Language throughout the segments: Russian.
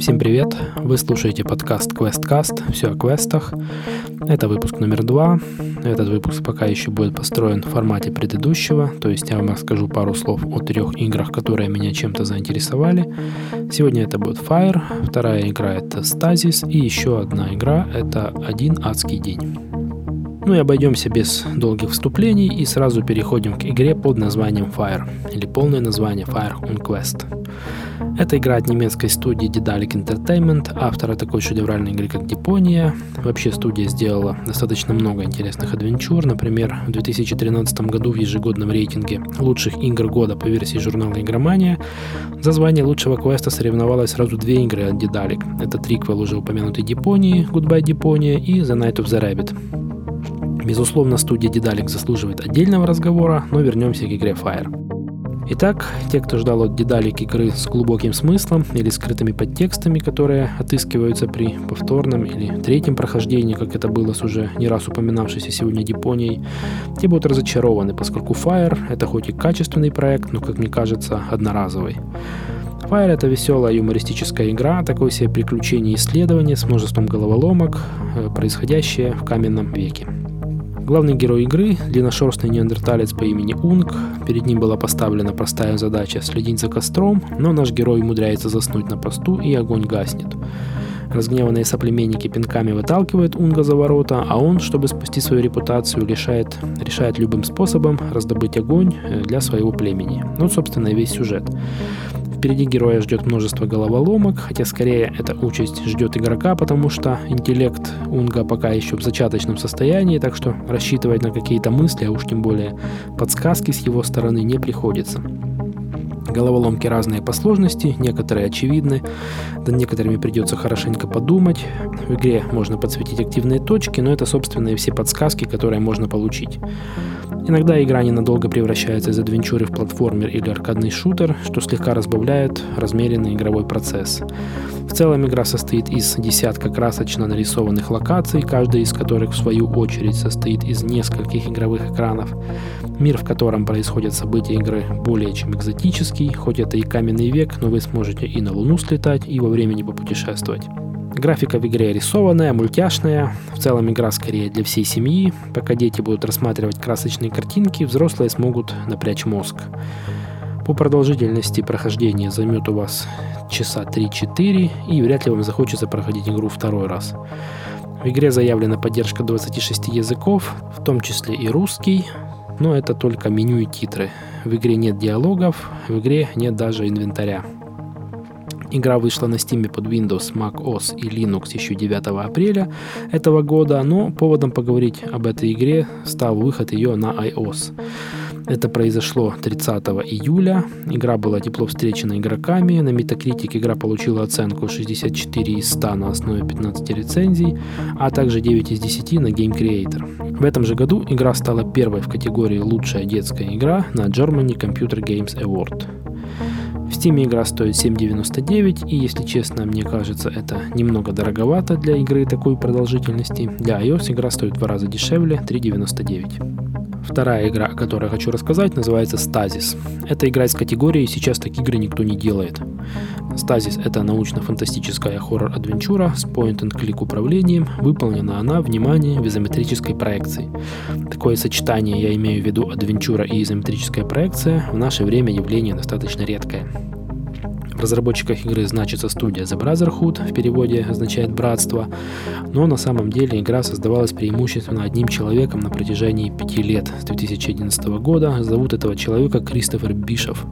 Всем привет! Вы слушаете подкаст QuestCast, все о квестах. Это выпуск номер два. Этот выпуск пока еще будет построен в формате предыдущего, то есть я вам расскажу пару слов о трех играх, которые меня чем-то заинтересовали. Сегодня это будет Fire, вторая игра это Stasis и еще одна игра это Один адский день. Ну и обойдемся без долгих вступлений и сразу переходим к игре под названием Fire, или полное название Fire on Quest. Это игра от немецкой студии Dedalic Entertainment, автора такой шедевральной игры, как Депония. Вообще студия сделала достаточно много интересных адвенчур. Например, в 2013 году в ежегодном рейтинге лучших игр года по версии журнала Игромания за звание лучшего квеста соревновалось сразу две игры от Dedalic. Это триквел уже упомянутой Депонии, Goodbye Депония и The Night of the Rabbit. Безусловно, студия Dedalic заслуживает отдельного разговора, но вернемся к игре Fire. Итак, те, кто ждал от дедалик игры с глубоким смыслом или скрытыми подтекстами, которые отыскиваются при повторном или третьем прохождении, как это было с уже не раз упоминавшейся сегодня Японией, те будут разочарованы, поскольку Fire — это хоть и качественный проект, но, как мне кажется, одноразовый. Fire — это веселая юмористическая игра, такое себе приключение и исследование с множеством головоломок, э, происходящее в каменном веке. Главный герой игры – длинношерстный неандерталец по имени Унг. Перед ним была поставлена простая задача – следить за костром, но наш герой умудряется заснуть на посту, и огонь гаснет. Разгневанные соплеменники пинками выталкивают Унга за ворота, а он, чтобы спасти свою репутацию, решает, решает любым способом раздобыть огонь э, для своего племени. Ну, собственно, и весь сюжет. Впереди героя ждет множество головоломок, хотя скорее эта участь ждет игрока, потому что интеллект Унга пока еще в зачаточном состоянии, так что рассчитывать на какие-то мысли, а уж тем более подсказки с его стороны не приходится. Головоломки разные по сложности, некоторые очевидны, над некоторыми придется хорошенько подумать. В игре можно подсветить активные точки, но это, собственно, и все подсказки, которые можно получить. Иногда игра ненадолго превращается из адвенчуры в платформер или аркадный шутер, что слегка разбавляет размеренный игровой процесс. В целом игра состоит из десятка красочно нарисованных локаций, каждая из которых в свою очередь состоит из нескольких игровых экранов. Мир, в котором происходят события игры, более чем экзотический, хоть это и каменный век, но вы сможете и на Луну слетать, и во времени попутешествовать. Графика в игре рисованная, мультяшная. В целом игра скорее для всей семьи. Пока дети будут рассматривать красочные картинки, взрослые смогут напрячь мозг. По продолжительности прохождения займет у вас часа 3-4, и вряд ли вам захочется проходить игру второй раз. В игре заявлена поддержка 26 языков, в том числе и русский, но это только меню и титры. В игре нет диалогов, в игре нет даже инвентаря. Игра вышла на Steam под Windows, Mac OS и Linux еще 9 апреля этого года, но поводом поговорить об этой игре стал выход ее на iOS. Это произошло 30 июля. Игра была тепло встречена игроками. На Metacritic игра получила оценку 64 из 100 на основе 15 рецензий, а также 9 из 10 на Game Creator. В этом же году игра стала первой в категории «Лучшая детская игра» на Germany Computer Games Award. В Steam игра стоит 7.99, и если честно, мне кажется, это немного дороговато для игры такой продолжительности. Для iOS игра стоит в два раза дешевле, 3.99. Вторая игра, о которой хочу рассказать, называется Stasis. Это игра из категории «Сейчас так игры никто не делает». Stasis — это научно-фантастическая хоррор-адвенчура с point-and-click управлением. Выполнена она, внимание, в изометрической проекции. Такое сочетание, я имею в виду адвенчура и изометрическая проекция, в наше время явление достаточно редкое. Разработчиках игры значится студия The Brotherhood, в переводе означает «братство», но на самом деле игра создавалась преимущественно одним человеком на протяжении пяти лет, с 2011 года. Зовут этого человека Кристофер Бишев.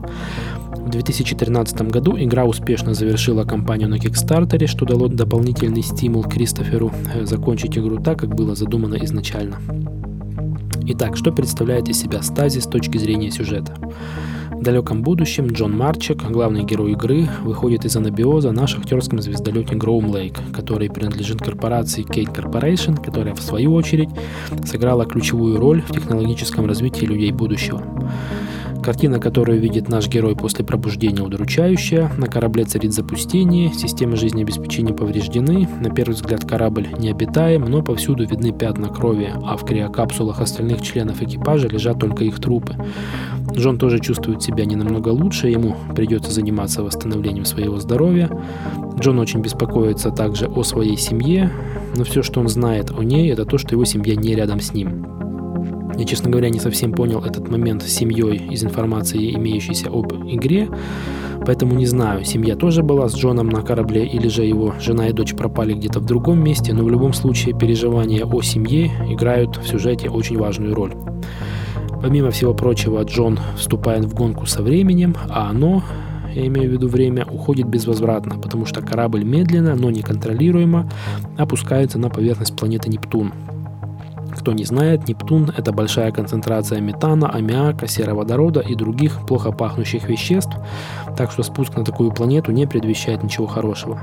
В 2013 году игра успешно завершила кампанию на Kickstarter, что дало дополнительный стимул Кристоферу э, закончить игру так, как было задумано изначально. Итак, что представляет из себя стази с точки зрения сюжета? В далеком будущем Джон Марчек, главный герой игры, выходит из анабиоза на шахтерском звездолете Гроум Лейк, который принадлежит корпорации Kate Corporation, которая в свою очередь сыграла ключевую роль в технологическом развитии людей будущего. Картина, которую видит наш герой после пробуждения, удручающая. На корабле царит запустение, системы жизнеобеспечения повреждены. На первый взгляд корабль необитаем, но повсюду видны пятна крови, а в криокапсулах остальных членов экипажа лежат только их трупы. Джон тоже чувствует себя не намного лучше, ему придется заниматься восстановлением своего здоровья. Джон очень беспокоится также о своей семье, но все, что он знает о ней, это то, что его семья не рядом с ним. Я, честно говоря, не совсем понял этот момент с семьей из информации, имеющейся об игре, поэтому не знаю, семья тоже была с Джоном на корабле или же его жена и дочь пропали где-то в другом месте, но в любом случае переживания о семье играют в сюжете очень важную роль. Помимо всего прочего, Джон вступает в гонку со временем, а оно, я имею в виду время, уходит безвозвратно, потому что корабль медленно, но неконтролируемо опускается на поверхность планеты Нептун. Кто не знает, Нептун – это большая концентрация метана, аммиака, сероводорода и других плохо пахнущих веществ, так что спуск на такую планету не предвещает ничего хорошего.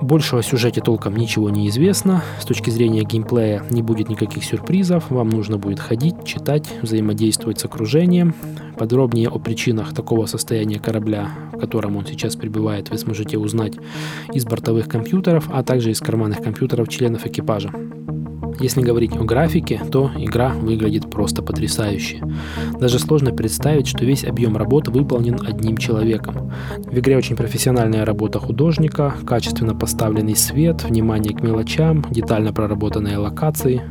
Больше о сюжете толком ничего не известно. С точки зрения геймплея не будет никаких сюрпризов. Вам нужно будет ходить, читать, взаимодействовать с окружением. Подробнее о причинах такого состояния корабля, в котором он сейчас пребывает, вы сможете узнать из бортовых компьютеров, а также из карманных компьютеров членов экипажа. Если говорить о графике, то игра выглядит просто потрясающе. Даже сложно представить, что весь объем работы выполнен одним человеком. В игре очень профессиональная работа художника, качественно поставленный свет, внимание к мелочам, детально проработанные локации,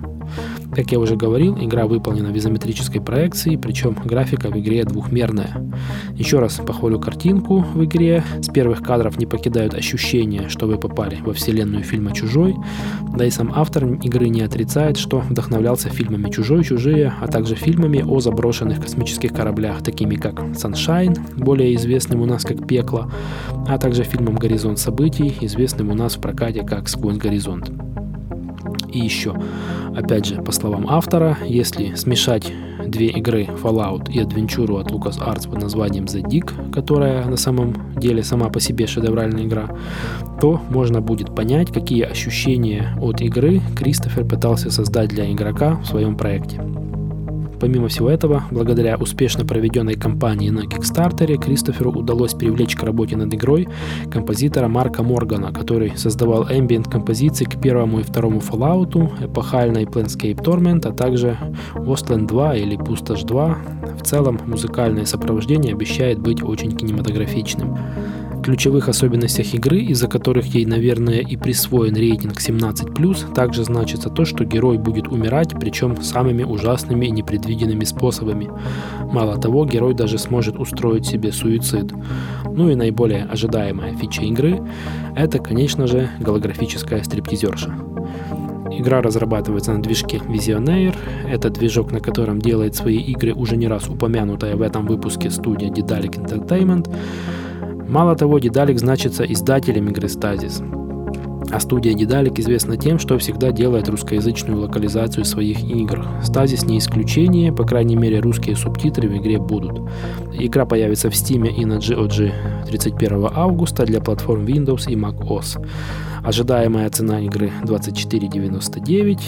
как я уже говорил, игра выполнена в изометрической проекции, причем графика в игре двухмерная. Еще раз похвалю картинку в игре. С первых кадров не покидают ощущение, что вы попали во вселенную фильма «Чужой». Да и сам автор игры не отрицает, что вдохновлялся фильмами «Чужой», «Чужие», а также фильмами о заброшенных космических кораблях, такими как «Саншайн», более известным у нас как «Пекло», а также фильмом «Горизонт событий», известным у нас в прокате как «Сквозь горизонт». И еще, опять же, по словам автора, если смешать две игры Fallout и Adventure от LucasArts под названием The Dig, которая на самом деле сама по себе шедевральная игра, то можно будет понять, какие ощущения от игры Кристофер пытался создать для игрока в своем проекте. Помимо всего этого, благодаря успешно проведенной кампании на Кикстартере, Кристоферу удалось привлечь к работе над игрой композитора Марка Моргана, который создавал ambient композиции к первому и второму Fallout, эпохальной Planescape Torment, а также Ostland 2 или Пустошь 2. В целом, музыкальное сопровождение обещает быть очень кинематографичным ключевых особенностях игры, из-за которых ей, наверное, и присвоен рейтинг 17+, также значится то, что герой будет умирать, причем самыми ужасными и непредвиденными способами. Мало того, герой даже сможет устроить себе суицид. Ну и наиболее ожидаемая фича игры – это, конечно же, голографическая стриптизерша. Игра разрабатывается на движке Visionaire. Это движок, на котором делает свои игры уже не раз упомянутая в этом выпуске студия Dedalic Entertainment. Мало того, Дедалик значится издателем игры Stasis. А студия Дедалик известна тем, что всегда делает русскоязычную локализацию своих игр. Стазис не исключение, по крайней мере русские субтитры в игре будут. Игра появится в Steam и на GOG 31 августа для платформ Windows и macOS. Ожидаемая цена игры 24.99.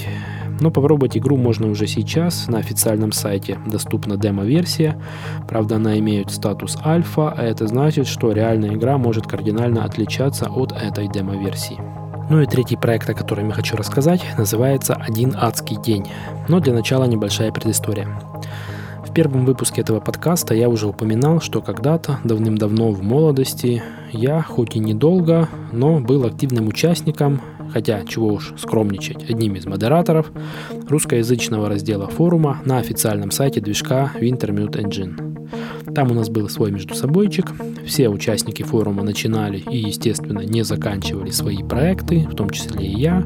Но попробовать игру можно уже сейчас. На официальном сайте доступна демо-версия. Правда, она имеет статус альфа, а это значит, что реальная игра может кардинально отличаться от этой демо-версии. Ну и третий проект, о котором я хочу рассказать, называется «Один адский день». Но для начала небольшая предыстория. Первом выпуске этого подкаста я уже упоминал, что когда-то, давным-давно в молодости, я, хоть и недолго, но был активным участником хотя чего уж скромничать, одним из модераторов русскоязычного раздела форума на официальном сайте движка Wintermute Engine. Там у нас был свой между собойчик, все участники форума начинали и, естественно, не заканчивали свои проекты, в том числе и я.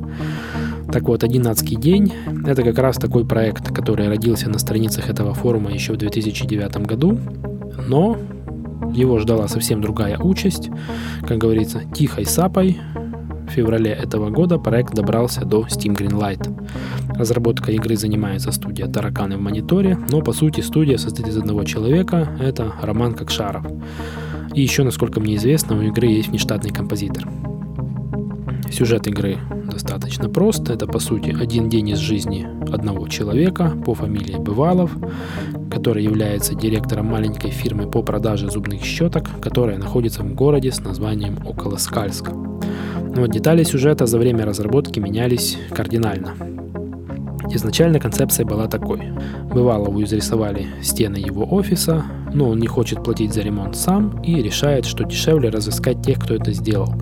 Так вот, «Одиннадцатый день» — это как раз такой проект, который родился на страницах этого форума еще в 2009 году, но его ждала совсем другая участь, как говорится, тихой сапой, в феврале этого года проект добрался до Steam Greenlight. Разработка игры занимается студия «Тараканы в мониторе», но по сути студия состоит из одного человека, это Роман Кокшаров. И еще, насколько мне известно, у игры есть внештатный композитор. Сюжет игры достаточно прост. Это, по сути, один день из жизни одного человека по фамилии Бывалов, который является директором маленькой фирмы по продаже зубных щеток, которая находится в городе с названием Околоскальск. Но детали сюжета за время разработки менялись кардинально. Изначально концепция была такой. Бывалову изрисовали стены его офиса, но он не хочет платить за ремонт сам и решает, что дешевле разыскать тех, кто это сделал.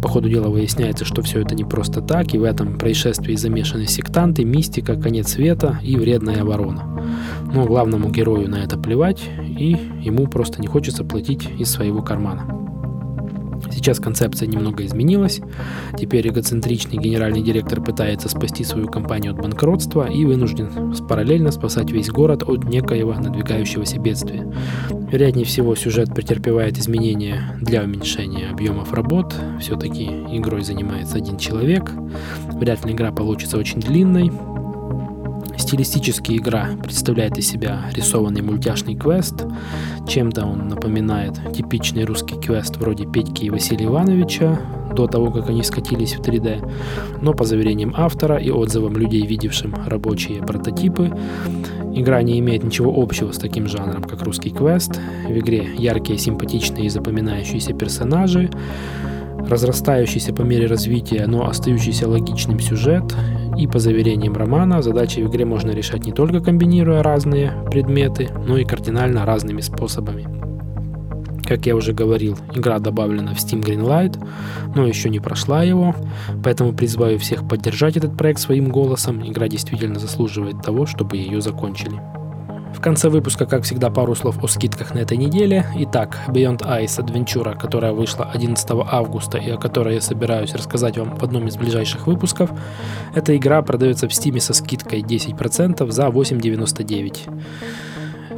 По ходу дела выясняется, что все это не просто так, и в этом происшествии замешаны сектанты, мистика, конец света и вредная ворона. Но главному герою на это плевать, и ему просто не хочется платить из своего кармана. Сейчас концепция немного изменилась. Теперь эгоцентричный генеральный директор пытается спасти свою компанию от банкротства и вынужден параллельно спасать весь город от некоего надвигающегося бедствия. Вероятнее всего, сюжет претерпевает изменения для уменьшения объемов работ. Все-таки игрой занимается один человек. Вряд ли игра получится очень длинной, Стилистически игра представляет из себя рисованный мультяшный квест. Чем-то он напоминает типичный русский квест вроде Петьки и Василия Ивановича до того, как они скатились в 3D. Но по заверениям автора и отзывам людей, видевшим рабочие прототипы, игра не имеет ничего общего с таким жанром, как русский квест. В игре яркие, симпатичные и запоминающиеся персонажи, разрастающийся по мере развития, но остающийся логичным сюжет, и по заверениям романа, задачи в игре можно решать не только комбинируя разные предметы, но и кардинально разными способами. Как я уже говорил, игра добавлена в Steam Greenlight, но еще не прошла его, поэтому призываю всех поддержать этот проект своим голосом. Игра действительно заслуживает того, чтобы ее закончили. Конце выпуска, как всегда, пару слов о скидках на этой неделе. Итак, Beyond Ice Adventure, которая вышла 11 августа и о которой я собираюсь рассказать вам в одном из ближайших выпусков. Эта игра продается в Steam со скидкой 10% за 8,99.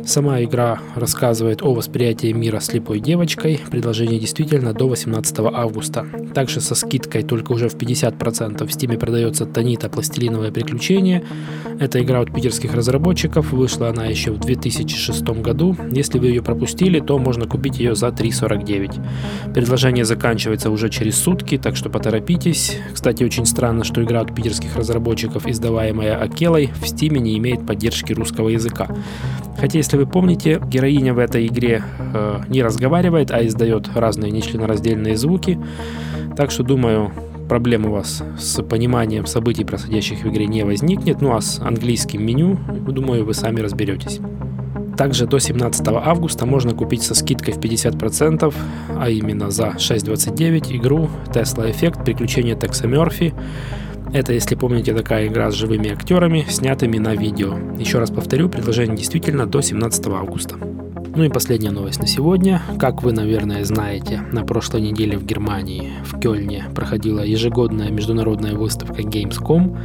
Сама игра рассказывает о восприятии мира слепой девочкой. Предложение действительно до 18 августа. Также со скидкой только уже в 50% в Steam продается Танита Пластилиновое приключение. Это игра от питерских разработчиков. Вышла она еще в 2006 году. Если вы ее пропустили, то можно купить ее за 3,49. Предложение заканчивается уже через сутки, так что поторопитесь. Кстати, очень странно, что игра от питерских разработчиков, издаваемая Акелой, в Steam не имеет поддержки русского языка. Хотя, если вы помните, героиня в этой игре э, не разговаривает, а издает разные нечленораздельные звуки. Так что, думаю, проблем у вас с пониманием событий, происходящих в игре, не возникнет. Ну а с английским меню, думаю, вы сами разберетесь. Также до 17 августа можно купить со скидкой в 50%, а именно за 6.29 игру Tesla Effect Приключения Текса Мерфи это, если помните, такая игра с живыми актерами, снятыми на видео. Еще раз повторю, предложение действительно до 17 августа. Ну и последняя новость на сегодня. Как вы, наверное, знаете, на прошлой неделе в Германии, в Кёльне, проходила ежегодная международная выставка Gamescom.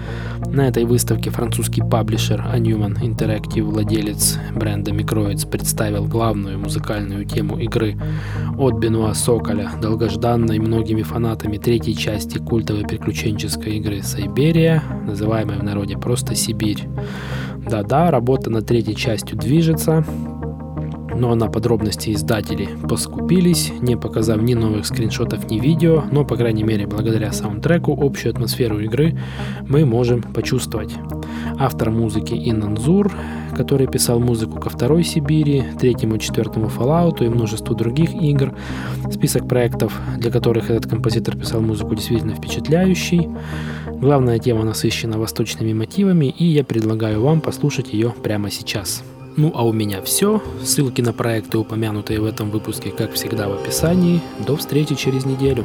На этой выставке французский паблишер Anuman Interactive, владелец бренда Microids, представил главную музыкальную тему игры от Бенуа Соколя, долгожданной многими фанатами третьей части культовой приключенческой игры Сайберия, называемой в народе просто Сибирь. Да-да, работа над третьей частью движется, но на подробности издатели поскупились, не показав ни новых скриншотов, ни видео, но, по крайней мере, благодаря саундтреку общую атмосферу игры мы можем почувствовать. Автор музыки Иннанзур, который писал музыку ко второй Сибири, третьему и четвертому Fallout и множеству других игр. Список проектов, для которых этот композитор писал музыку, действительно впечатляющий. Главная тема насыщена восточными мотивами, и я предлагаю вам послушать ее прямо сейчас. Ну а у меня все. Ссылки на проекты, упомянутые в этом выпуске, как всегда в описании. До встречи через неделю.